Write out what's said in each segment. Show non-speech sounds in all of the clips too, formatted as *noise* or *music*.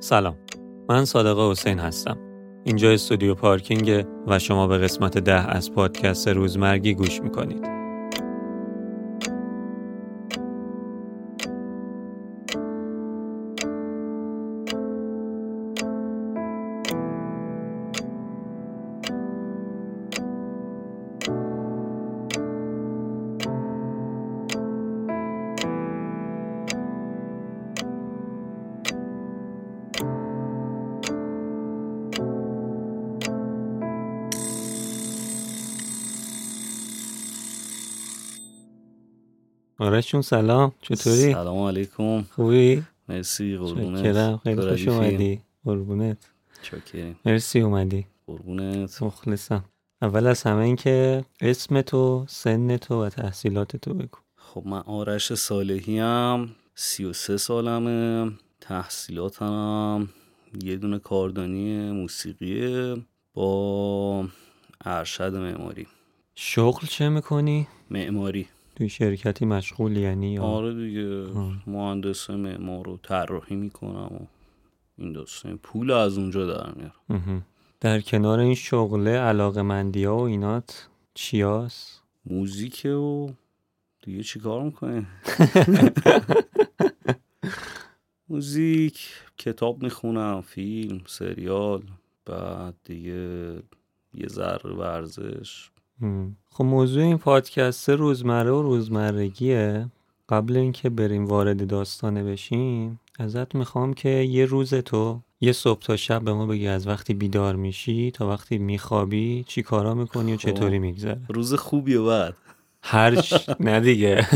سلام. من صادق حسین هستم. اینجا استودیو پارکینگ و شما به قسمت ده از پادکست روزمرگی گوش می‌کنید. آرشون سلام. چطوری؟ سلام علیکم. خوبی؟ مرسی قربونت. خیلی خوش اومدی. قربونت. چاکریم مرسی اومدی. قربونت. مخلصم. اول از همه این که اسم تو سن تو و تحصیلات تو بگو. خب من آرش صالحی هم سی و سه سالمه. تحصیلاتم یه دونه کاردانی موسیقیه با ارشد معماری. شغل چه می‌کنی؟ معماری. توی شرکتی مشغول یعنی یا آره دیگه مهندس معمار رو طراحی می‌کنم و این داستان پول از اونجا در میارم. در کنار این شغله علاقه مندی ها و اینات چی هست؟ موزیک و دیگه چی کار می‌کنه *laughs* موزیک کتاب می‌خونم فیلم سریال بعد دیگه یه ذره ورزش. خب موضوع این پادکست روزمره و روزمرگیه. قبل اینکه بریم وارد داستانه بشیم ازت می‌خوام که یه روز تو یه صبح تا شب به ما بگی از وقتی بیدار میشی تا وقتی میخوابی چی کارا می‌کنی و خب. چطوری میگذره. روز خوبی و بعد. هرچ *laughs* نه دیگه.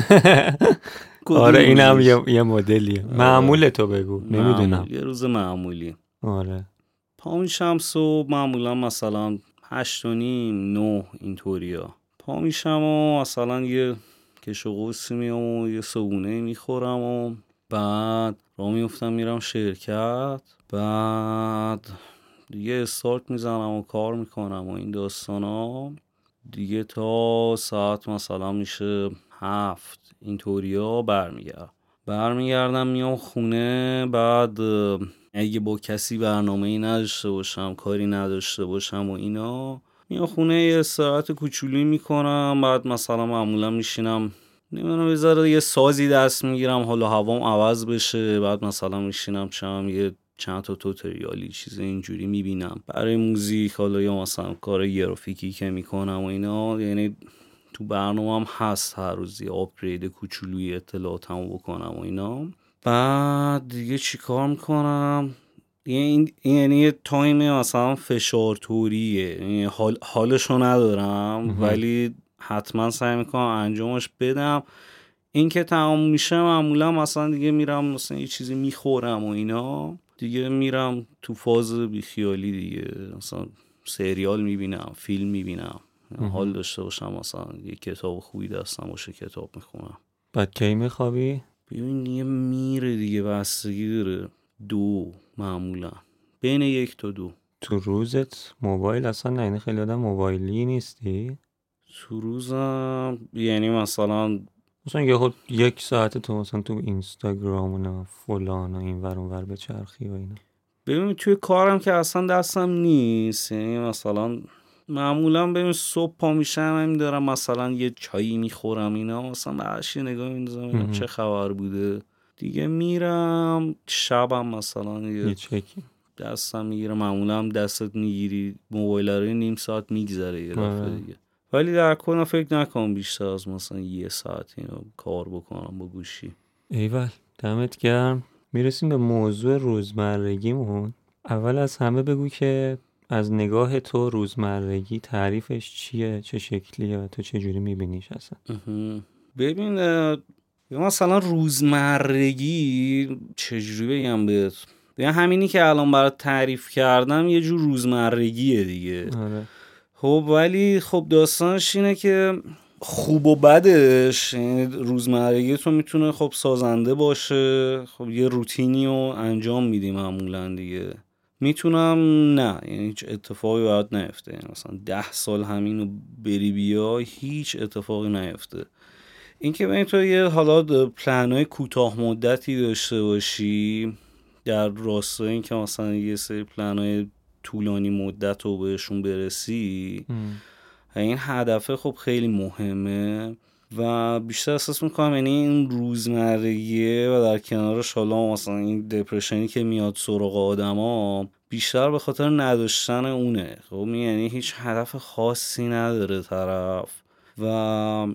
آره اینم؟ یه, یه مدلیه. معمول تو بگو. نمی‌دونم. یه روز معمولی. آره. پا صبح معمولا مثلا هشت و نیم نه اینطوری ها پا میشم و مثلا یه کش و قوسی میام و یه صبونه می‌خورم و بعد را میفتم میرم شرکت. بعد دیگه استارت می‌زنم و کار می‌کنم و این داستان ها دیگه تا ساعت مثلا میشه هفت ها برمیگردم. برمیگردم میام خونه بعد اگه با کسی برنامه ای نداشته باشم کاری نداشته باشم و اینا میام خونه یه استراحت کوچولی می‌کنم بعد مثلا معمولا میشینم نمی‌دونم یه ذره یه سازی دست می‌گیرم حالا هوام عوض بشه بعد مثلا میشینم چم یه چند تا توتریالی چیز اینجوری می‌بینم. برای موزیک حالا یا مثلا کار گرافیکی که می‌کنم و اینا یعنی تو برنامه هم هست هر روز یه آپگرید کوچولوی اطلاعاتمو بکنم و اینا. بعد دیگه چیکار می‌کنم؟ این این یعنی یه تایم مثلا فشار توریه. یعنی حال حالشو ندارم ولی حتما سعی می‌کنم انجامش بدم. این که تمام میشه معمولا مثلا دیگه میرم مثلا یه چیزی می‌خورم و اینا دیگه میرم تو فاز بیخیالی دیگه. مثلا سریال می‌بینم فیلم می‌بینم. حال داشته باشم مثلا یه کتاب خوبی دستم باشه کتاب می‌خونم. بعد کی میخوابی؟ ببین یه میره دیگه بستگی داره. دو معمولا. بین یک تا دو. تو روزت موبایل اصلا نه یعنی خیلی آدم موبایلی نیستی؟ تو روزم یعنی مثلا مثلا یه خود یک ساعت تو مثلا تو اینستاگرام و فلان و این ور ور به چرخی و اینا. ببین توی کارم که اصلا دستم نیست یعنی مثلا معمولا ببین صبح پا میشم همین دارم مثلا یه چایی می‌خورم اینا. مثلا بعدش نگاه میندازم. چه خبر بوده. دیگه میرم شبم مثلا یه یه چکی. دستم می‌گیره معمولا هم دستت می‌گیری موبایل رو نیم ساعت میگذره یه دفعه آره. دیگه. ولی در کل فکر نکنم بیشتر از مثلا یه ساعت اینو کار بکنم با گوشی. ایول دمت گرم. می‌رسیم به موضوع روزمرگیمون. اول از همه بگو که از نگاه تو روزمرگی تعریفش چیه؟ چه شکلیه و تو چه جوری میبینیش اصلا. ببین مثلا روزمرگی چجوری بگم بهت؟ ببین همینی که الان برات تعریف کردم یه جور روزمرگیه دیگه. آره. خب ولی خب داستانش اینه که خوب و بدش یعنی روزمرگی تو می‌تونه خب سازنده باشه خب یه روتینی رو انجام میدی معمولا دیگه. می‌تونم نه یعنی هیچ اتفاقی باید نیفته. یعنی مثلا ده سال همینو بری بیا هیچ اتفاقی نیفته. اینکه ببین تو یه حالا پلنهای کوتاه مدتی داشته باشی در راستای این که مثلا یه سری پلنهای طولانی مدت رو بهشون برسی این هدفه خب خیلی مهمه. و بیشتر احساس می‌کنم یعنی این روزمرگیه و در کنارش حالا مثلا این دپرشنی که میاد سراغ آدما بیشتر به خاطر نداشتن اونه. خب یعنی هیچ هدف خاصی نداره طرف. و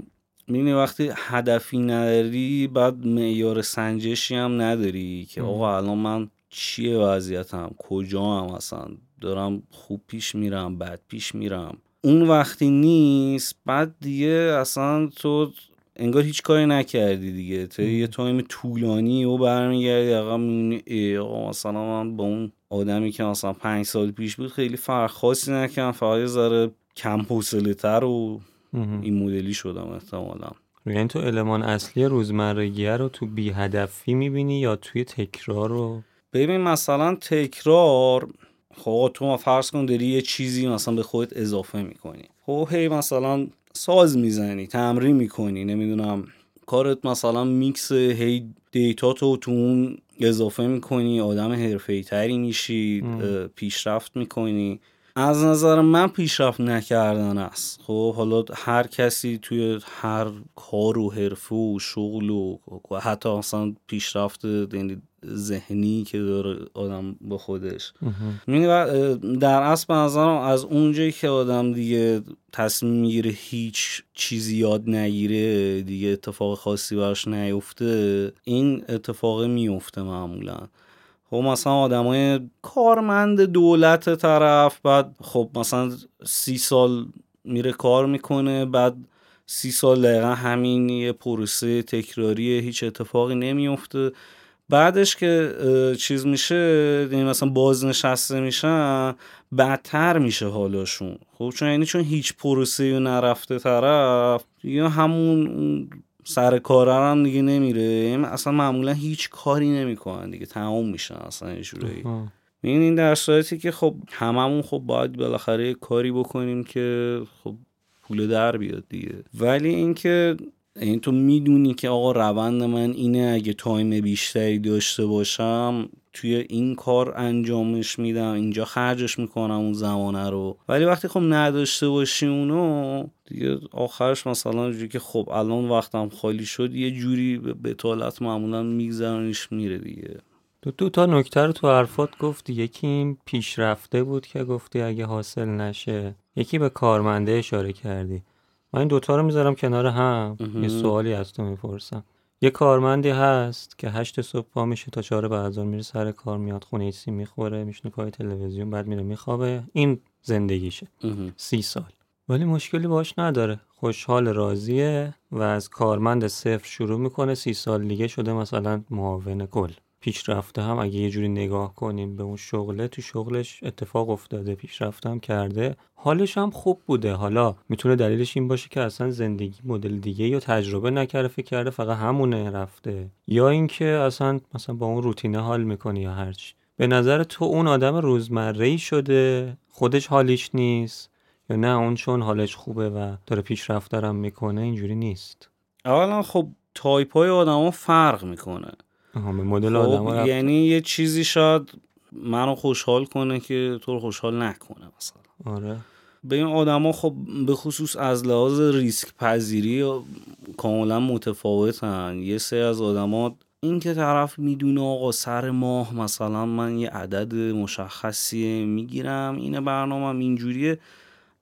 می‌بینی وقتی هدفی نداری بعد معیار سنجشی هم نداری که آقا الان من چیه وضعیتم؟ کجا هم اصلا؟ دارم خوب پیش میرم بد پیش میرم؟ اون وقتی نیست بعد دیگه اصلا تو انگار هیچ کاری نکردی دیگه. تو یه تایم طولانی و برمیگردی آقا می‌بینی مثلا من با اون آدمی که مثلا پنج سال پیش بود خیلی فرق خاصی نکردم. فقط یه ذره کم تر و این مدلی شدم احتمالا. یعنی تو المان اصلی روزمرگیه رو تو بی هدفی می‌بینی یا توی تکرار رو؟ ببین مثلا تکرار خب تو فرض کن داری یه چیزی مثلا به خودت اضافه می‌کنی. خب هی مثلا ساز می‌زنی تمرین می‌کنی نمی‌دونم کارت مثلا میکس هی دیتا تو تو اون اضافه می‌کنی آدم حرفه تری میشی پیشرفت می‌کنی. از نظر من پیشرفت نکردن است. خب حالا هر کسی توی هر کار و حرفه و شغل و حتی اصلا پیشرفت یعنی ذهنی که داره آدم با خودش. در اصل نظرم از اونجایی که آدم دیگه تصمیم می‌گیره هیچ چیزی یاد نگیره دیگه اتفاق خاصی براش نیفته این اتفاق میفته معمولا. خب مثلا آدمای کارمند دولت طرف بعد خب مثلا سی سال میره کار می‌کنه بعد سی سال دقیقا همین یه پروسه تکراریه هیچ اتفاقی نمیفته بعدش که چیز میشه یعنی مثلا بازنشسته میشن بدتر میشه حالاشون خب چون یعنی چون هیچ پروسه نرفته طرف یا همون سر کاره هم دیگه نمیره. یعنی اصلا معمولا هیچ کاری نمی‌کنن دیگه تمام میشن اصلا اینجوری این این در صورتی که خب هممون خب باید بالاخره کاری بکنیم که خب پول در بیاد دیگه. ولی اینکه این تو می‌دونی که آقا روند من اینه اگه تایم بیشتری داشته باشم توی این کار انجامش میدم اینجا خرجش می‌کنم اون زمانه رو. ولی وقتی خب نداشته باشی اونو دیگه آخرش مثلا جوری که خب الان وقتم خالی شد یه جوری به طالت معمولا میگذرانیش میره دیگه. دو, دو تا نکته رو تو حرفات گفتی. یکی این پیشرفته بود که گفتی اگه حاصل نشه. یکی به کارمنده اشاره کردی. من این دوتا رو می‌ذارم کنار هم. یه سوالی از تو می‌پرسم. یه کارمندی هست که هشت صبح پا میشه تا چهار بعد میره سر کار میاد خونه سی می‌خوره میشنه پای تلویزیون بعد میره میخوابه. این زندگیشه. سی سال. ولی مشکلی باش نداره. خوشحال راضیه و از کارمند صفر شروع می‌کنه. سی سال دیگه شده مثلا معاون کل. پیشرفته هم اگه یه جوری نگاه کنیم به اون شغله تو شغلش اتفاق افتاده پیشرفته هم کرده. حالش هم خوب بوده. حالا می‌تونه دلیلش این باشه که اصلا زندگی مدل دیگه یا تجربه نکرده فکر کرده فقط همونه رفته. یا اینکه اصلا مثلا با اون روتینه حال می‌کنه یا هرچی به نظر تو اون آدم روزمره شده خودش حالیش نیست یا نه؟ اون چون حالش خوبه و داره پیشرفت می‌کنه اینجوری نیست. اولا خب تایپ های آدما فرق می‌کنه. مدل خب یعنی یه چیزی شاید منو خوشحال کنه که تو رو خوشحال نکنه مثلا. آره. به این آدما خب به خصوص از لحاظ ریسک پذیری کاملا متفاوتن. یه سری از آدما این که طرف می‌دونه آقا سر ماه مثلا من یه عدد مشخصی می‌گیرم این برنامه اینجوریه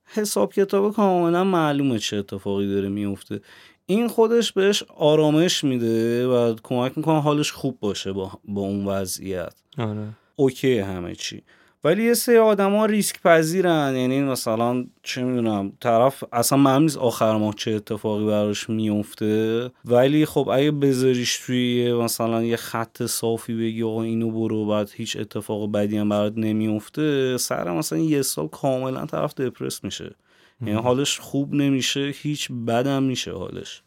حساب کتاب کاملا معلومه چه اتفاقی داره میفته این خودش بهش آرامش میده و کمک می‌کنه حالش خوب باشه با, با اون وضعیت. آره. اوکی همه چی. ولی یه سری ها ریسک پذیرن یعنی مثلا چه می‌دونم طرف اصلا معلوم نیست آخر ماه چه اتفاقی براش میفته ولی خب اگه بذاریش توی مثلا یه خط صافی بگی آقا اینو برو بعد هیچ اتفاق بدی هم برات نمیفته سر مثلا یه سال کاملا طرف دپرس میشه. یعنی حالش خوب نمیشه هیچ بدم میشه حالش.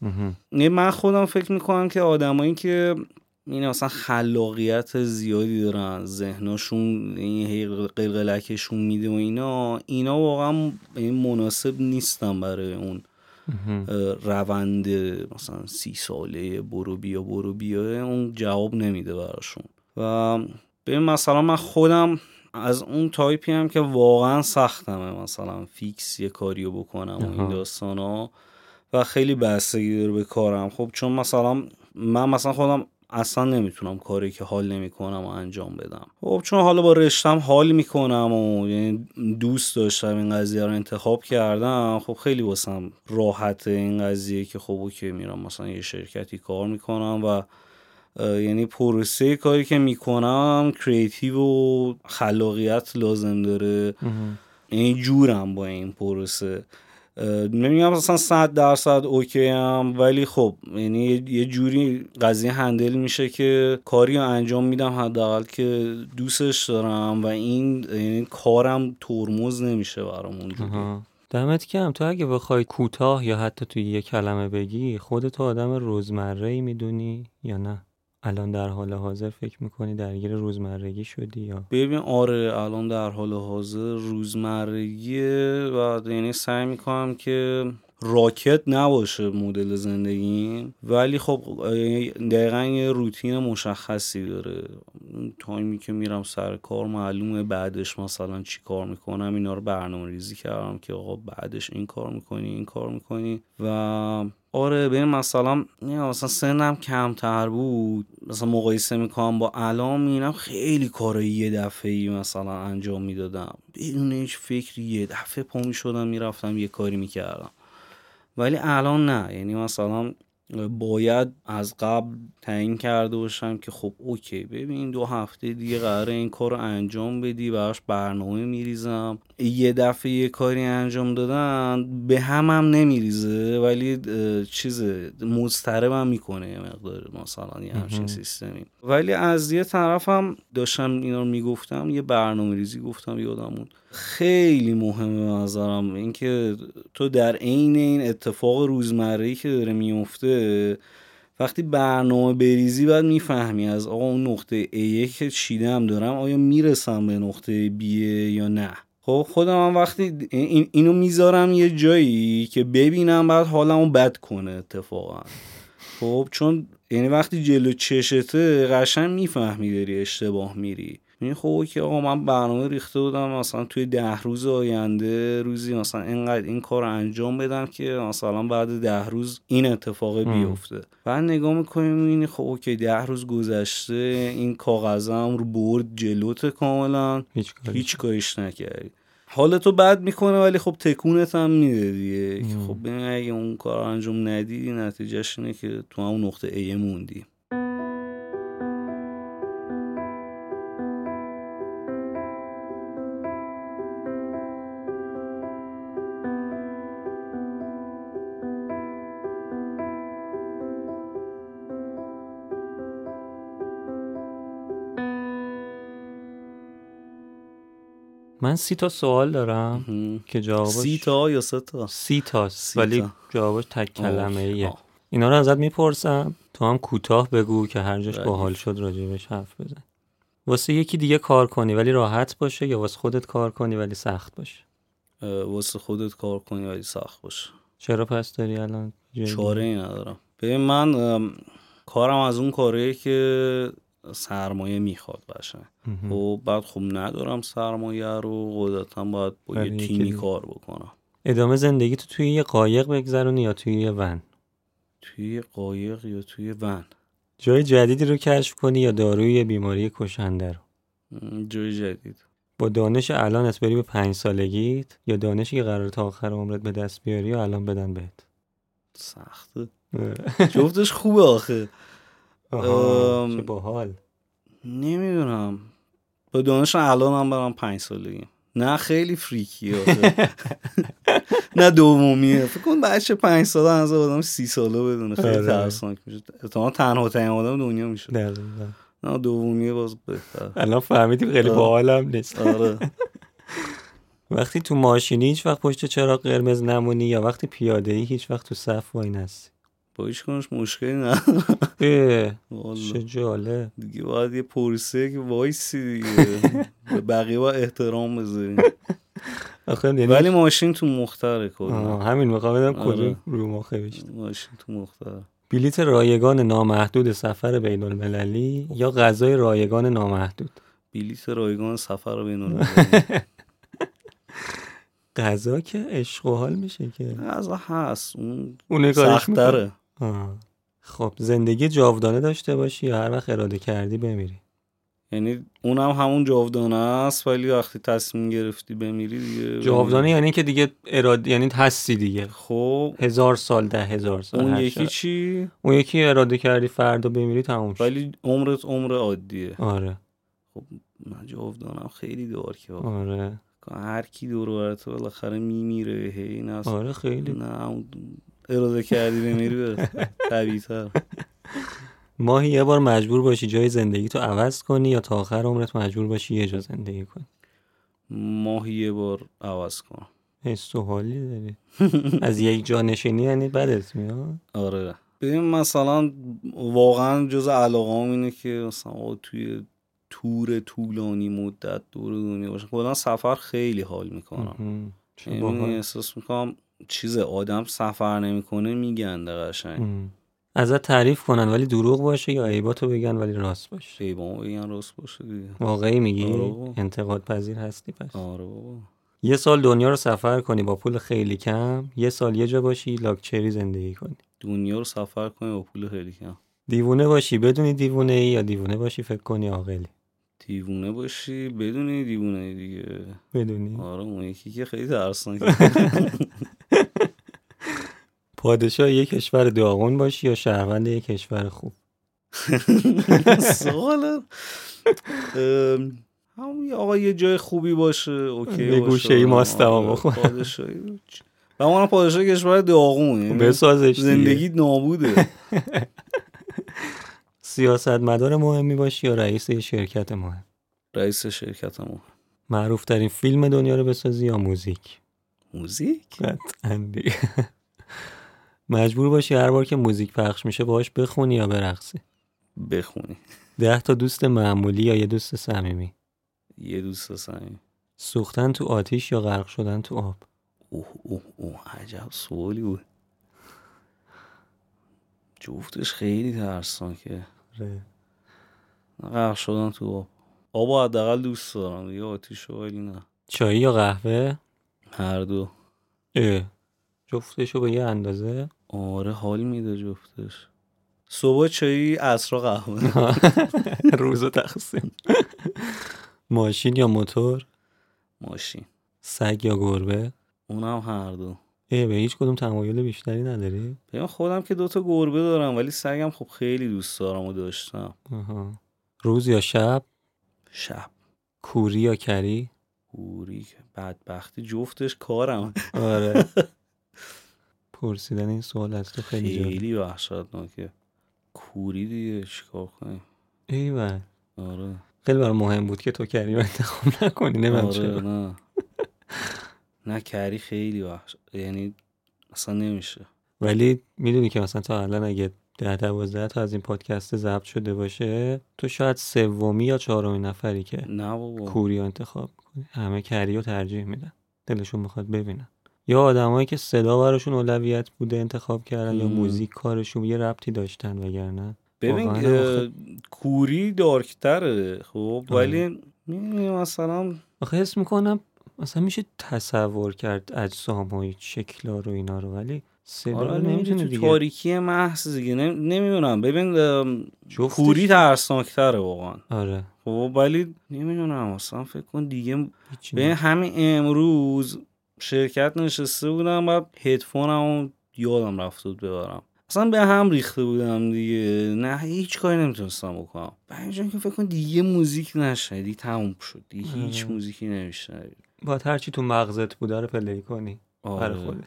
یعنی من خودم فکر می‌کنم که آدمایی که این مثلا خلاقیت زیادی دارن ذهناشون این قلقلکشون میده و اینا اینا واقعا این مناسب نیستن برای اون روند مثلا سی ساله برو بیا برو بیا اون جواب نمیده براشون. و ببین مثلا من خودم از اون تایپی هم که واقعا سختمه مثلا fix یه کاریو بکنم و این. داستان ها و خیلی بستگی داره به کارم خب چون مثلا من مثلا خودم اصلا نمی‌تونم کاری که حال نمی‌کنم و انجام بدم خب چون حالا با رشتم حال می‌کنم و یعنی دوست داشتم این قضیه رو انتخاب کردم خب خیلی واسم راحت این قضیه که خب OK میرم مثلا یه شرکتی کار می‌کنم و یعنی پروسه کاری که می‌کنم creative و خلاقیت لازم داره. یعنی جورم با این پروسه. نمیگم مثلا صد درصد OK هم ولی خب یعنی یه- جوری قضیه handle میشه که کاری رو انجام میدم حداقل که دوستش دارم و این یعنی کارم ترمز نمیشه برام اونجوری. دمت گرم. تو اگه بخوای کوتاه یا حتی توی یه کلمه بگی خودتو آدم روزمره ای می‌دونی یا نه؟ الان در حال حاضر فکر می‌کنی درگیر روزمرگی شدی یا؟ ببین آره الان در حال حاضر روزمرگیه و یعنی سعی می‌کنم که راکت نباشه مدل زندگیم. ولی خب دقیقا یه روتین مشخصی داره. تایمی که میرم سر کار معلومه بعدش مثلا چی کار می‌کنم. اینا رو برنامه ریزی کردم که آقا بعدش این کار می‌کنی این کار می‌کنی. و آره ببین مثلا مثلا سنم کمتر بود. مثلا مقایسه می‌کنم با الان می‌بینم خیلی کار یه دفعه ای مثلا انجام می‌دادم. بدون هیچ فکری یه دفعه پا می‌شدم می‌رفتم یه کاری می‌کردم. ولی الان نه. یعنی مثلا باید از قبل تعیین کرده باشم که خب اوکی ببین دو هفته دیگه قراره این کار رو انجام بدی براش برنامه میریزم. یه دفعه یه کاری انجام دادن به هم هم نمیریزه ولی چیز مضطربم می‌کنه یه مقدار مثلا یه همچین. سیستمی. ولی از یه طرفم داشتم اینا رو می‌گفتم یه برنامه ریزی گفتم یادمون. خیلی مهمه به نظرم اینکه تو در عین این اتفاق روزمره که داره میفته وقتی برنامه بریزی باید می‌فهمی از آقا اون نقطه A که چیدم دارم آیا می‌رسم به نقطه B یا نه؟ خب خودم هم وقتی این اینو می‌ذارم یه جایی که ببینم بعد حالمو بد کنه اتفاقا. خب چون یعنی وقتی جلو چشته قشنگ می‌فهمی داری اشتباه میری. میگه خب که آقا من برنامه ریخته بودم مثلا توی ده روز آینده روزی مثلا اینقدر این کار انجام بدم که مثلا بعد ده روز این اتفاق. بیفته. بعد نگاه می‌کنیم می‌بینی خب اوکی ده روز گذشته این کاغذم رو برد جلوت کاملا. هیچ هیچ کاریش نکردی. حالتو بد می‌کنه ولی خب تکونت هم میده دیگه. که. خب ببین اگه اون کار انجام ندی نتیجهش اینه که تو همون نقطه A موندی. من سی تا سوال دارم. که جوابش سی تا یا سه تا سی تاست سی ولی تا. جوابش تک کلمه ایه. اینا رو ازت می‌پرسم تو هم کوتاه بگو که هر جاش. باحال شد راجبش حرف بزن واسه یکی دیگه کار کنی ولی راحت باشه یا واسه خودت کار کنی ولی سخت باشه واسه خودت کار کنی ولی سخت باشه چرا پس داری الان چاره ای ندارم ببین من کارم از اون کاریه که سرمایه می‌خواد باشه. مهم. خب بعد خب ندارم سرمایه رو قدرتا باید با یه تیمی. کار بکنم. ادامه زندگی تو توی یه قایق بگذرونی یا توی یه ون؟ توی قایق یا توی ون؟ جای جدیدی رو کشف کنی یا داروی بیماری کشنده رو؟ جای جدید. با دانش الانت بری به پنج سالگیت یا دانشی که قرار تا آخر عمرت به دست بیاری و الان بدن بهت؟ سخته. جفتش خوبه آخه. *laughs* آها ام، چه باحال. نمی‌دونم. با دانش الان هم برم پنج سالگی نه خیلی فریکی *laughs* نه دومیه. فکر کن بچه پنج ساله از آدم سی ساله بدونه. خیلی آره. ترسناک میشه. اتمالا تنها ترین آدم دنیا میشه. نه دومیه باز بهتر الان فهمیدیم خیلی آه. باحالم نیست. آره. *laughs* وقتی تو ماشینی هیچ وقت پشت چراغ قرمز نمونی یا وقتی پیاده ای هیچ وقت تو صف وای نستی. با هیچ کنش مشکلی نه. چه جاله. دیگه باید یه پرسه که وایسی دیگه. به بقیه باید احترام بذاریم. یعنی ولی ماشین تو مختره کلا. همین می‌خوام بدم آره. کجا رو مخه بیشتر ماشین تو مختره. بلیت رایگان نامحدود سفر بین المللی یا غذای رایگان نامحدود؟ بلیت رایگان سفر رو بینون *laughs* غذا که عشق و حال میشه که. غذا هست. اون اون. سختره. آه. خب زندگی جاودانه داشته باشی یا هر وقت اراده کردی بمیری؟ یعنی اونم همون جاودانه است ولی وقتی تصمیم گرفتی بمیری دیگه جاودانه یعنی که دیگه اراده یعنی هستی دیگه. خب. هزار سال ده هزار سال اون یکی چقدر. چی؟ اون یکی اراده کردی فردا بمیری تموم شد. ولی عمرت عمر عادیه. آره. من جاودانم خیلی دار که. آره. هر کی دور بالاخره میمیره هی است آره خیلی. نه اراده کردی بمیری به طبیعی تر ماهی یه بار مجبور باشی جای زندگی تو عوض کنی یا تا آخر عمرت مجبور باشی یه جا زندگی کنی؟ ماهی یه بار عوض کن حس و حالی داری. از یک جا نشینی یعنی بدت میاد؟ آره. ببین مثلا واقعا جز علاقه اینه که مثلا توی تور طولانی مدت دور دنیا باشه. کلا سفر خیلی حال می‌کنم. یعنی. احساس می‌کنم چیز آدم سفر نمی‌کنه میگنده قشنگ. ازت تعریف کنن ولی دروغ باشه یا عیباتو بگن ولی راست باشه؟ ایبان بگن راست باشه دیگه. واقعی میگی؟ آره. انتقاد پذیر هستی پس. آره بابا. یه سال دنیا رو سفر کنی با پول خیلی کم یه سال یه جا باشی لاکچری زندگی کنی. دنیا رو سفر کنی با پول خیلی کم. دیوونه باشی بدونی دیوونه ای یا دیوونه باشی فکر کنی عاقلی؟ دیوونه باشی بدونی دیوونه دیگه. بدونی. آره اون یکی که خیلی ترسناک *laughs* پادشاه یه کشور داغون باشی یا شهروند یه کشور خوب سوال همون آقا یه جای خوبی باشه اوکی یه باشه. گوشه ای ماستما آره، بخور. پادشاهی و اونم پادشاه کشور داغون یعنی بسازش. زندگی نابوده *laughs* سیاستمدار مهمی باشی یا رئیس شرکت مهم رئیس شرکت ما معروف ترین فیلم دنیا رو بسازی یا موزیک موزیک قطعاً. مجبور باشی هر بار که موزیک پخش میشه باهاش بخونی یا برقصی؟ بخونی. ده تا دوست معمولی یا یه دوست صمیمی؟ یه دوست صمیم سوختن تو آتیش یا غرق شدن تو آب؟ اوه اوه اوه عجب سوالی بود. جفتش خیلی ترسناکه آره. غرق شدن تو آب. آب حداقل دوست دارم دیگه آتیش ولی نه. چای یا قهوه؟ هر دو. اه. جفتشو به یه اندازه؟ آره حال میده جفتش. صبح چایی عصرا قهوه. *laughs* روزو تقسیم. ماشین یا موتور؟ ماشین. سگ یا گربه؟ اونم هر دو. اه به هیچ کدوم تمایل بیشتری نداری؟ ببین خودم که دوتا گربه دارم ولی سگم خب خیلی دوست دارم و داشتم. آها. روز یا شب؟ شب. کوری یا کری؟ کوری بدبختی جفتش کارم. آره. *laughs* پرسیدن این سوال از تو خیلی جالب. خیلی وحشتناکه. کوری دیگه چیکار کنیم؟ ایول. آره. خیلی برای مهم بود که تو کریم انتخاب نکنی نمیم آره چرا. نه. نه کری خیلی وحش یعنی اصلا نمیشه. ولی می‌دونی که مثلا تا الان اگه ده دوازده تا از این پادکست ضبط شده باشه تو شاید سومی یا چهارمین نفری که نه بابا. کوری رو انتخاب کنی همه کری رو ترجیح میدن. دلشون می‌خواد ببینن. یا آدمایی که صدا براشون اولویت بوده انتخاب کردن یا. موزیک کارشون یه ربطی داشتن وگرنه ببین اه، کوری دارکتره خب آره. ولی مثلا آخه حس می‌کنم مثلا میشه تصور کرد اجسام و شکلا رو اینا رو ولی صدا آره نمی‌تونه تو دیگه تاریکی محض دیگه نمی‌دونم ببین کوری ترسناکتره واقعا آره خب ولی نمی‌دونم اصلا فکر کن دیگه نه. همین امروز شرکت نشسته بودم و هدفونمو یادم رفته بود ببرم. اصلا به هم ریخته بودم دیگه. نه هیچ کاری نمی‌تونستم بکنم. اینجا که فکر کن دیگه موزیک نشنیدی تموم شد. دیگه هیچ آره. موزیکی نمیشنوی. باید هرچی تو مغزت بوده رو پلی کنی. برای آره. خودت.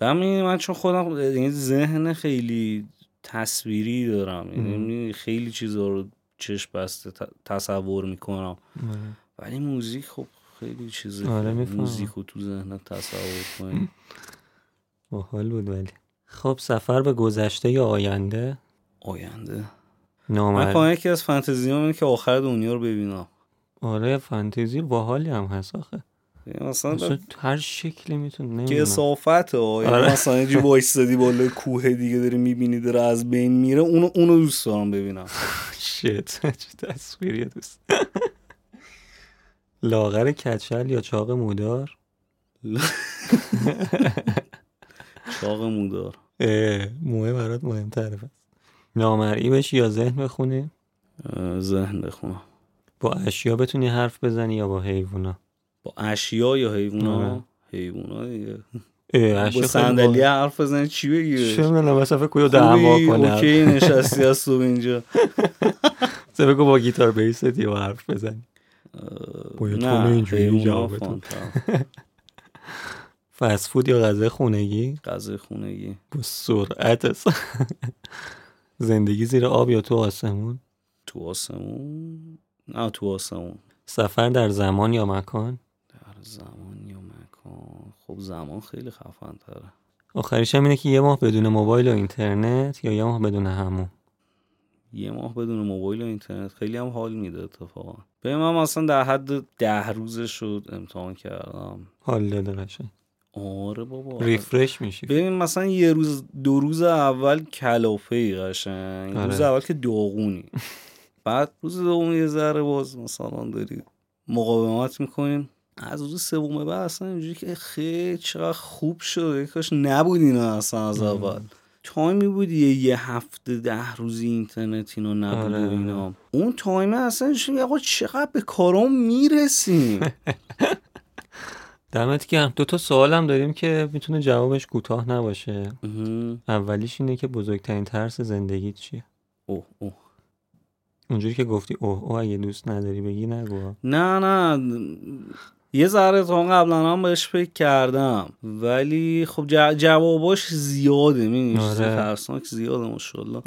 و می‌دونی من چون خودم یعنی ذهن خیلی تصویری دارم. یعنی خیلی چیزا رو چشم بسته تصور می‌کنم. آره. ولی موزیک خب خیلی چیزه آره،. موزیک رو تو ذهنت تصور کنی. باحال بود ولی. خب سفر به گذشته یا آینده؟ آینده. من نامرد کلا یکی از فانتزیام اینه که آخر دنیا رو ببینم. آره فانتزی باحالی هم هست آخه. مثلا مثلا هر شکلی می‌تونه که اصافت ها یعنی آره. مثلا اینجا *laughs* وایستادی بالا کوه دیگه داری می‌بینی داره از بین میره اونو اونو دوست دارم ببینم. *laughs* شت چه تصویری دوست. لاغر کچل یا چاق مودار؟ *laughs* چاق مودار. موه برات مهمتره پس نامرئی بشی یا ذهن بخونی؟ ذهن بخونم. با اشیا بتونی حرف بزنی یا با حیوونا؟ با اشیا یا آره. حیوونا حیوونا دیگه با صندلی حرف بزنی چی بگی؟ چه می‌دونم مثلا فکر کنی دعوا؟ کنه اوکی نشستی از صبح اینجا. *laughs* فکر با گیتار بیست یا حرف بزنی. با یه نه اینجوری جوابتون. فانتر. فست فود یا غذای خونگی؟ غذای خونگی. با سرعت است. *laughs* زندگی زیر آب یا تو آسمون؟ تو آسمون؟ نه تو آسمون. سفر در زمان یا مکان؟ در زمان یا مکان؟ خب زمان خیلی خفن تره. آخریش هم اینه که یه ماه بدون موبایل و اینترنت یا یه ماه بدون همون؟ یه ماه بدون موبایل و اینترنت خیلی هم حال میده اتفاقا. به من مثلا در حد ده روزه شد امتحان کردم. حال داده قشنگ. آره بابا. ریفرش میشی. ببین مثلا یه روز دو روز اول کلافه ای قشنگ. آره. روز اول که داغونی. *laughs* بعد روز دوم یه ذره باز مثلا داری مقاومت می‌کنین از روز سوم بعد اصلا اینجوری که خیلی چقدر خوب شد کاش نبود اینا اصلا از اول. تایمی بود یه, یه هفته ده روزی اینترنت اینو نبود آره. اینا. اون تایمه اصلا اینجوری آقا چقدر به کارام می‌رسیم؟ *laughs* دمت گرم. دو تا سوالم داریم که می‌تونه جوابش کوتاه نباشه. اولیش اینه که بزرگترین ترس زندگی چیه؟ اوه اوه. اونجوری که گفتی اوه اوه اگه دوست نداری بگی نگو. نه نه. یه ذره تا قبلا هم بهش فکر کردم. ولی خب ج- جواباش زیاده می‌دونی؟ آره. ترسناک زیاده ماشاءالله.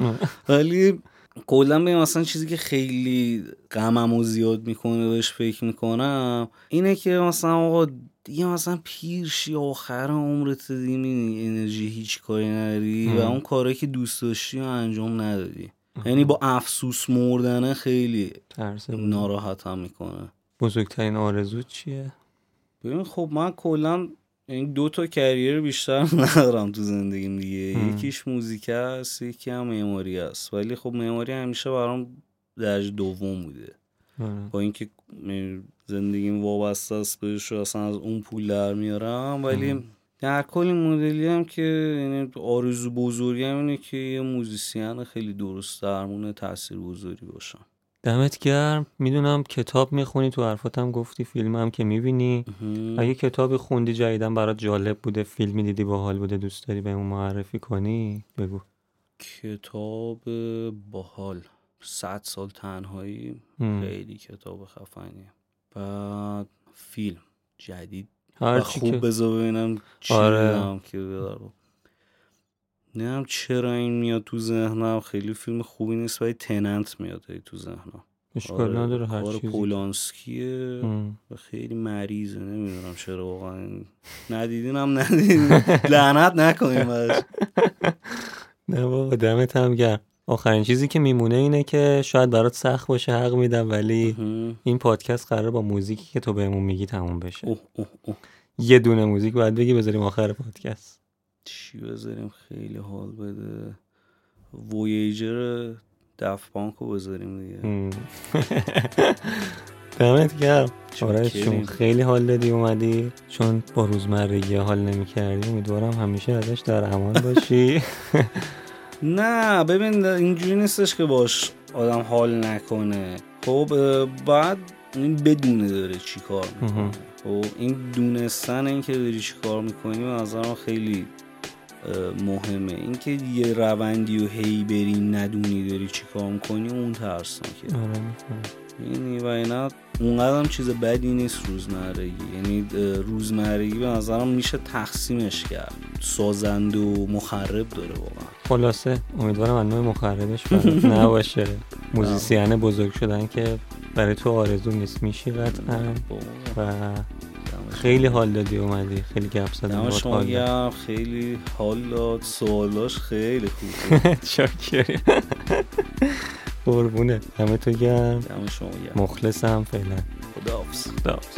ولی کلا بگم مثلا چیزی که خیلی غممو زیاد می‌کنه بهش فکر می‌کنم اینه که مثلا آقا دیگه مثلا پیر شی آخر عمرت دیگه انرژی هیچ کاری نداری و. اون کاری که دوست داشتی رو انجام ندادی. یعنی با افسوس مردنه خیلی بود. ناراحتم می‌کنه. بزرگترین آرزو چیه؟ ببین خب من کلا این دو تا کریر بیشتر *laughs* ندارم تو زندگیم دیگه. هم. یکیش موزیک است یکی هم معماری است. ولی خب معماری همیشه برام درجه دوم بوده. آره. با اینکه زندگیم وابسته است بهش و اصلا از اون پول در میارم ولی در کل این مدلی هم که یعنی آرزو بزرگی هم اینه که یه موزیسین خیلی درست درمونه تاثیر بزرگی باشم دمت گرم. می‌دونم کتاب می‌خونی تو حرفاتم گفتی فیلم هم که می‌بینی. اگه کتابی خوندی جدیدن برات جالب بوده فیلمی دیدی باحال بوده دوست داری بهمون معرفی کنی بگو. کتاب باحال. صد سال تنهایی. خیلی کتاب خفنیه. بعد فیلم جدید. هرچی خوب بذار ببینم چی آره. که نمی‌دونم چرا این میاد تو ذهنم. خیلی فیلم خوبی نیست ولی تننت میاد تو ذهنم. اشکال نداره هر کار چیزی. پولانسکیه. و خیلی مریضه نمی‌دونم چرا واقعا. ندیدین هم ندیدین لعنت نکنیم بهش *laughs* نه بابا دمت هم گرم. آخرین چیزی که میمونه اینه که شاید برات سخت باشه حق میدم ولی این پادکست قرار با موزیکی که تو بهمون میگی تموم بشه. اوه اوه اوه. یه دونه موزیک باید بگی بذاریم آخر پادکست. چی بذاریم؟ خیلی حال بده. وویجر دف پانک رو بذاریم دیگه. دمت گرم. آرش چاکریم. چون خیلی حال دادی اومدی. چون با روزمرگی حال نمی‌کردی. امیدوارم همیشه ازش در امان باشی. *laughs* نه ببین اینجوری نیستش که باش آدم حال نکنه. خب باید این بدونه داره چی کار می‌کنه. خب این دونستن این که داری چی کار می‌کنی به نظرم خیلی مهمه. اینکه یه روندی و هی بری ندونی داری چی کار می‌کنی اون ترسناکه. آره. یعنی و اینا اونقدر هم چیز بدی نیست روزمرگی. یعنی روزمرگی به نظرم میشه تقسیمش کرد. سازنده و مخرب داره واقعا. خلاصه امیدوارم از نوع مخربش نباشه. *laughs* موزیسین بزرگ شدن که برای تو آرزو نیست. میشی قطعا. و خیلی حال دادی اومدی. خیلی گپ زدیم دم باهات شما خیلی حال داد. سوالاش خیلی خوب چاکری *laughs* قربونه همه تو گرم. شما مخلصم فعلا. خداحافظ. خداحافظ.